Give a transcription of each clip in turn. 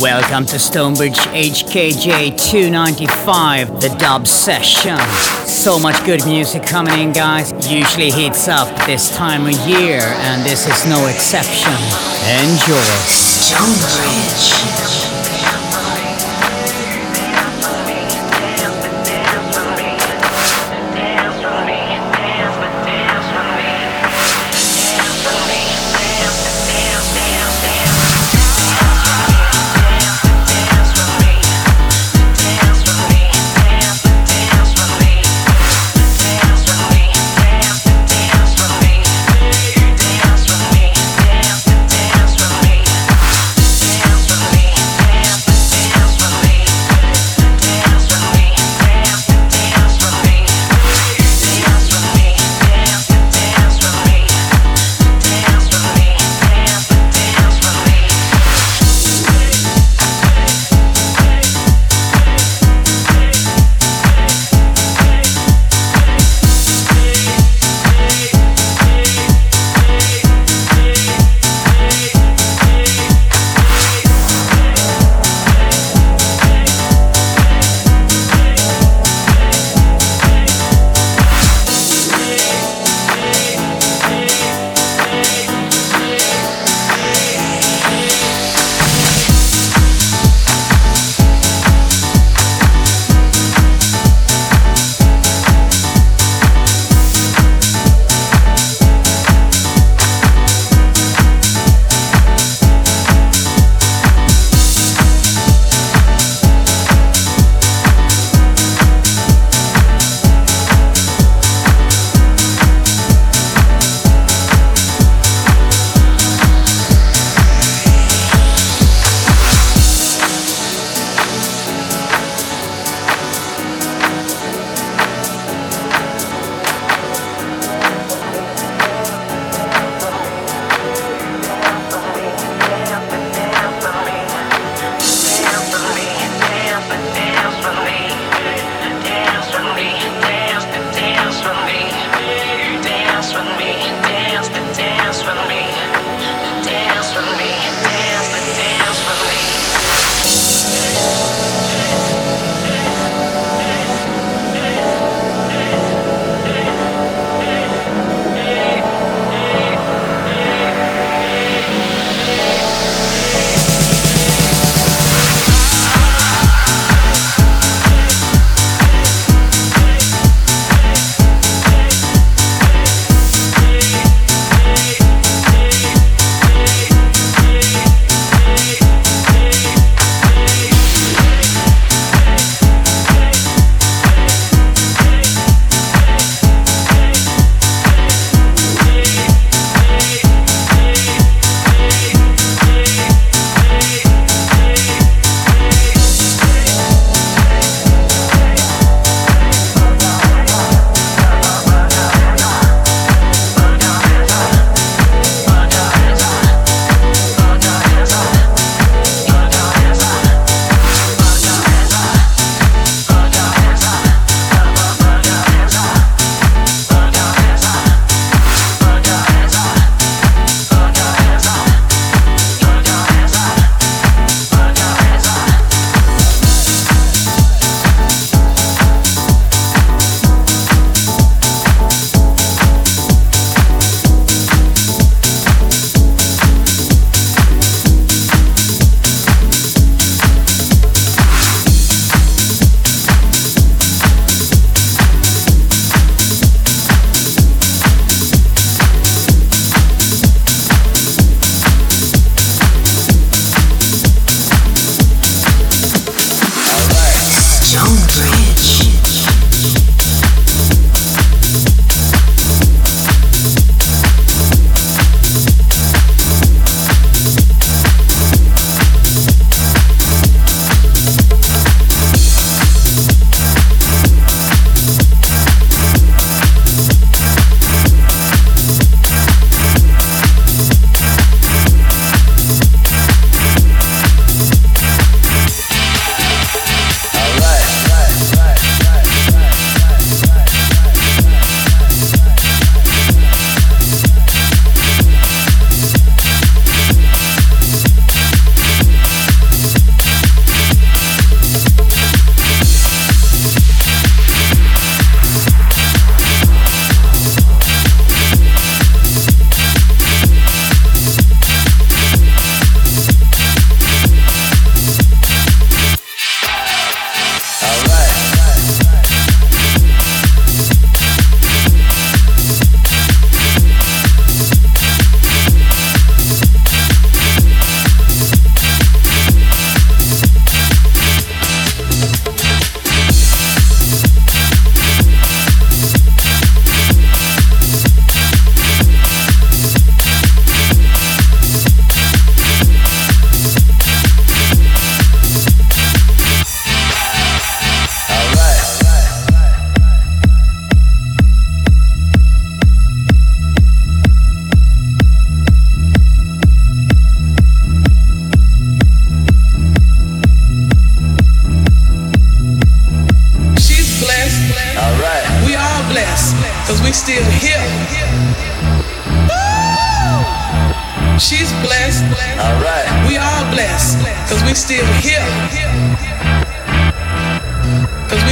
Welcome to Stonebridge HKJ 295, the dub session. So much good music coming in, guys. Usually heats up this time of year, and this is no exception. Enjoy. Stonebridge.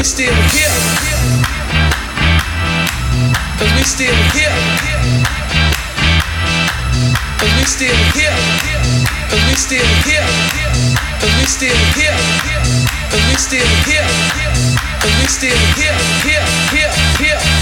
Still here. Cause we still here. Cause we still here. Cause we still here. Cause we still here. Cause we still here. Cause we still here, here, here, here,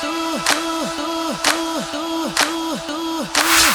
tú, tú, tú, tú, tú, tú, tú, tú.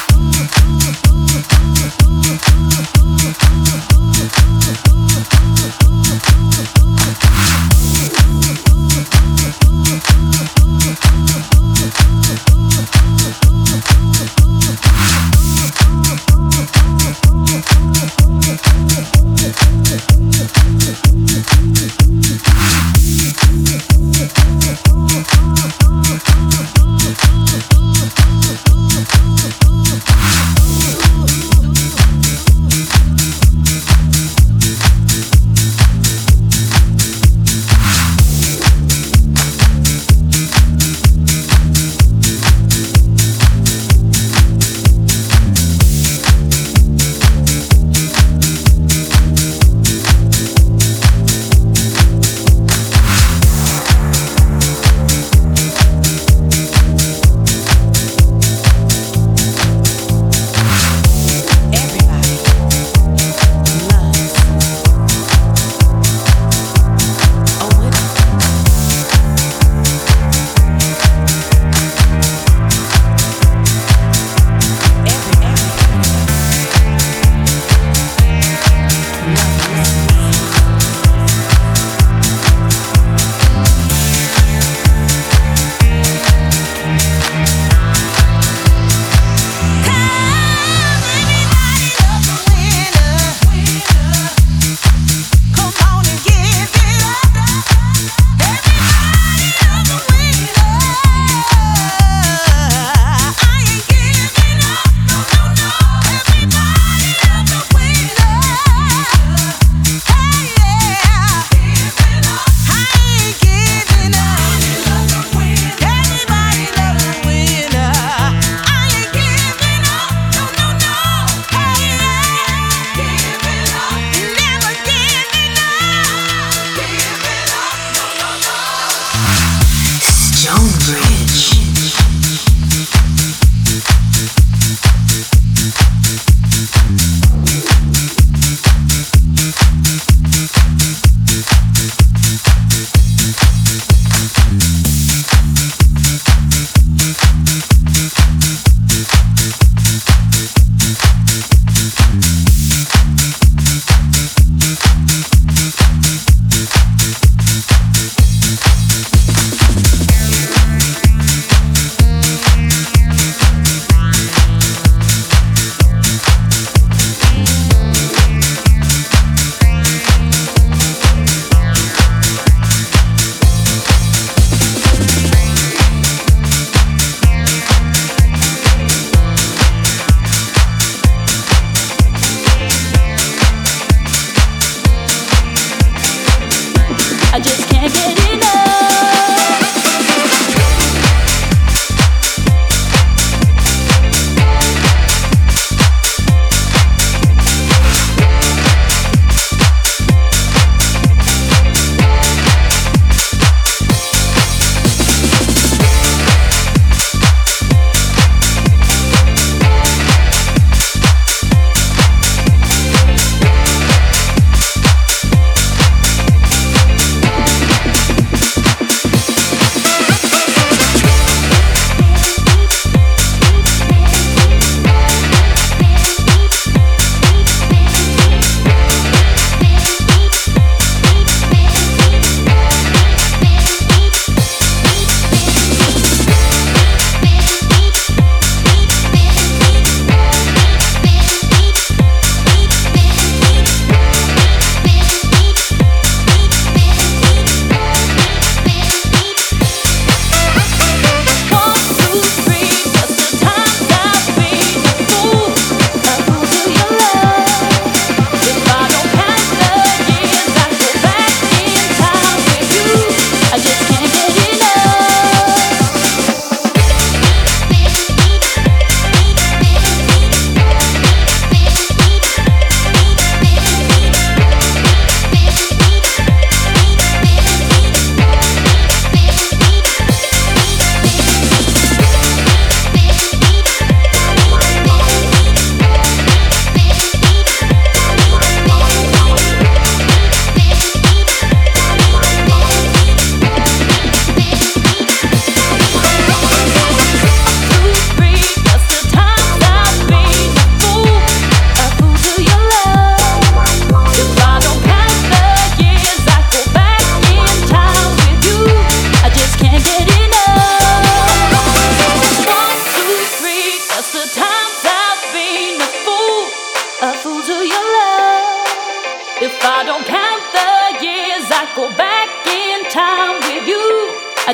I just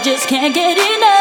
just can't get enough.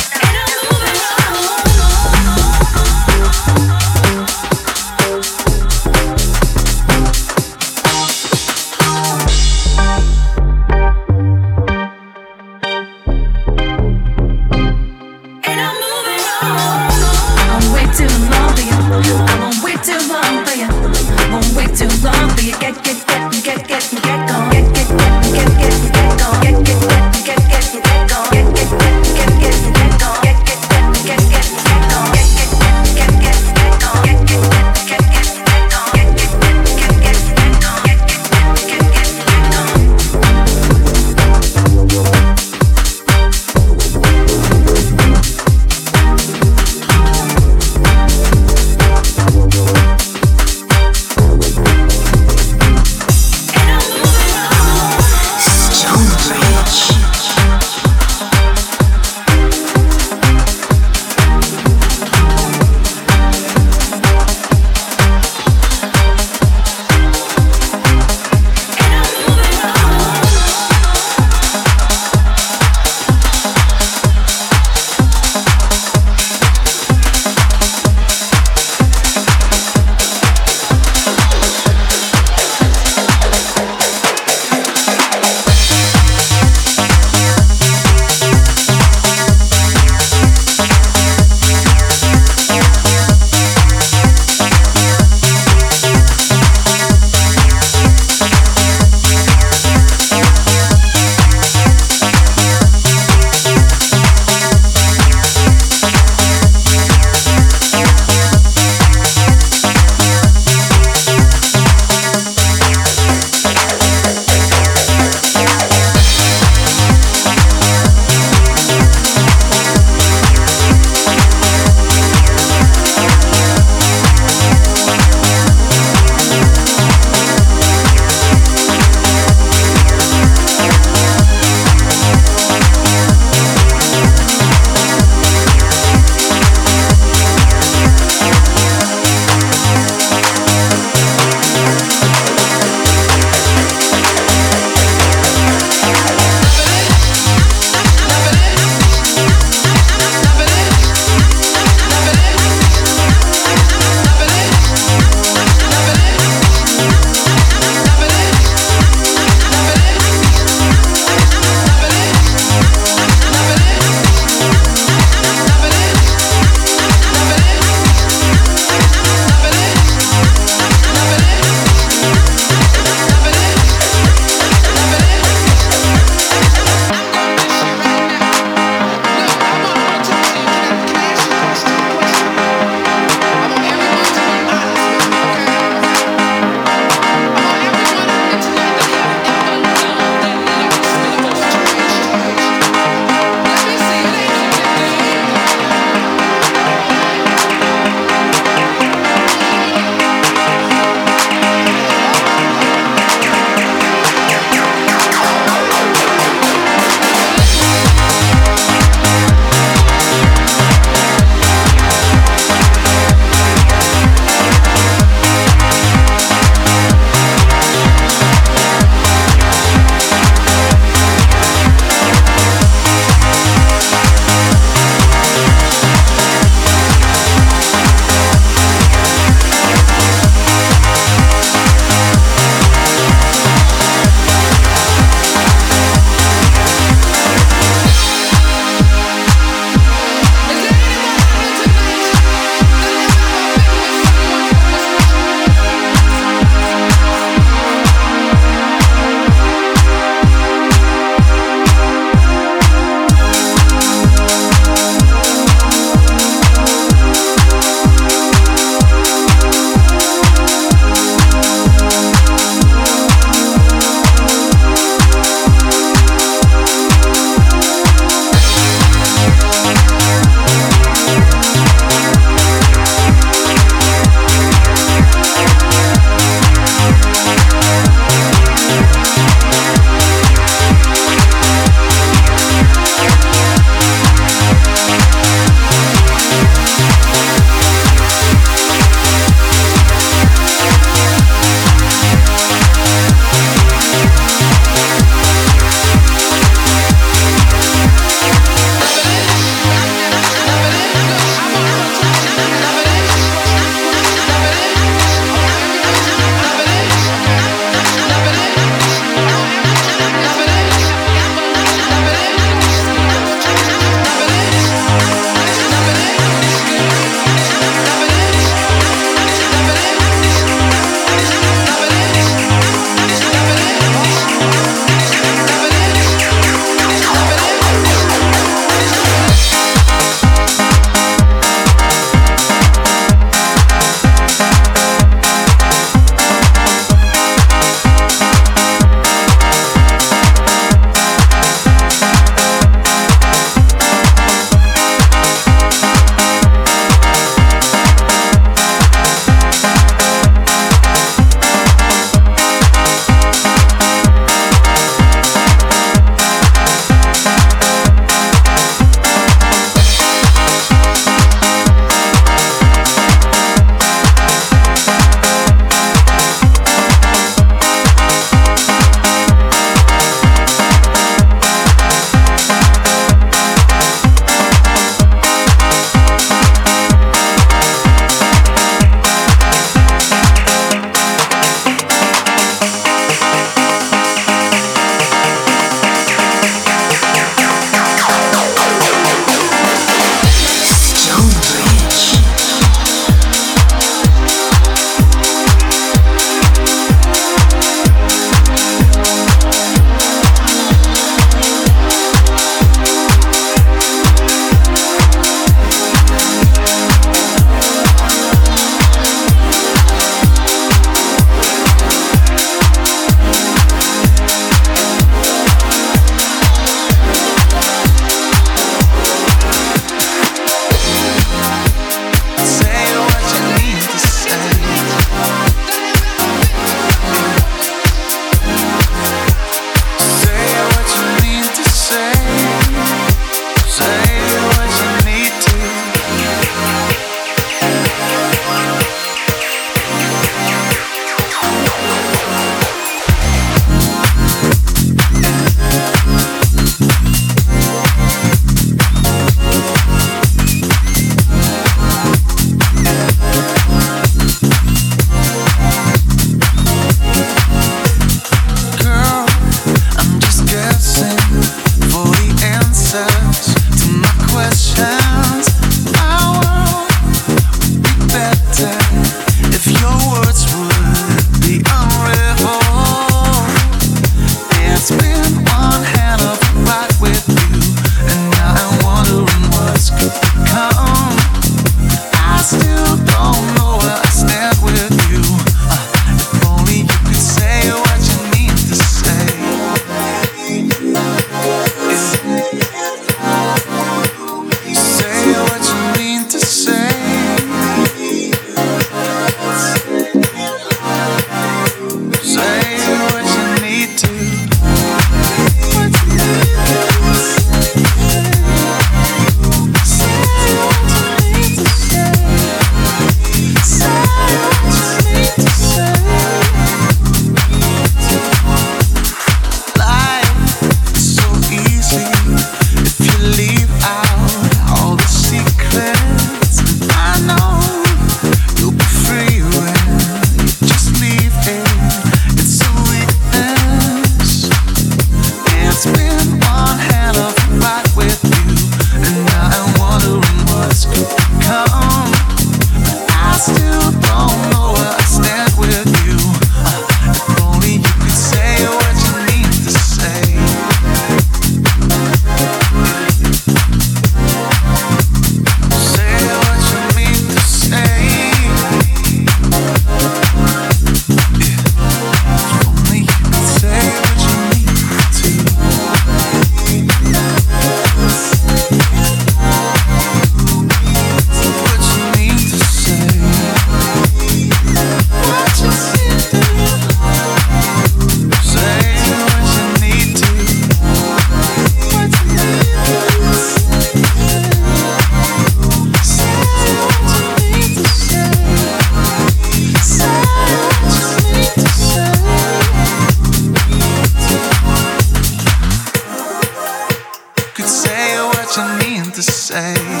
the same.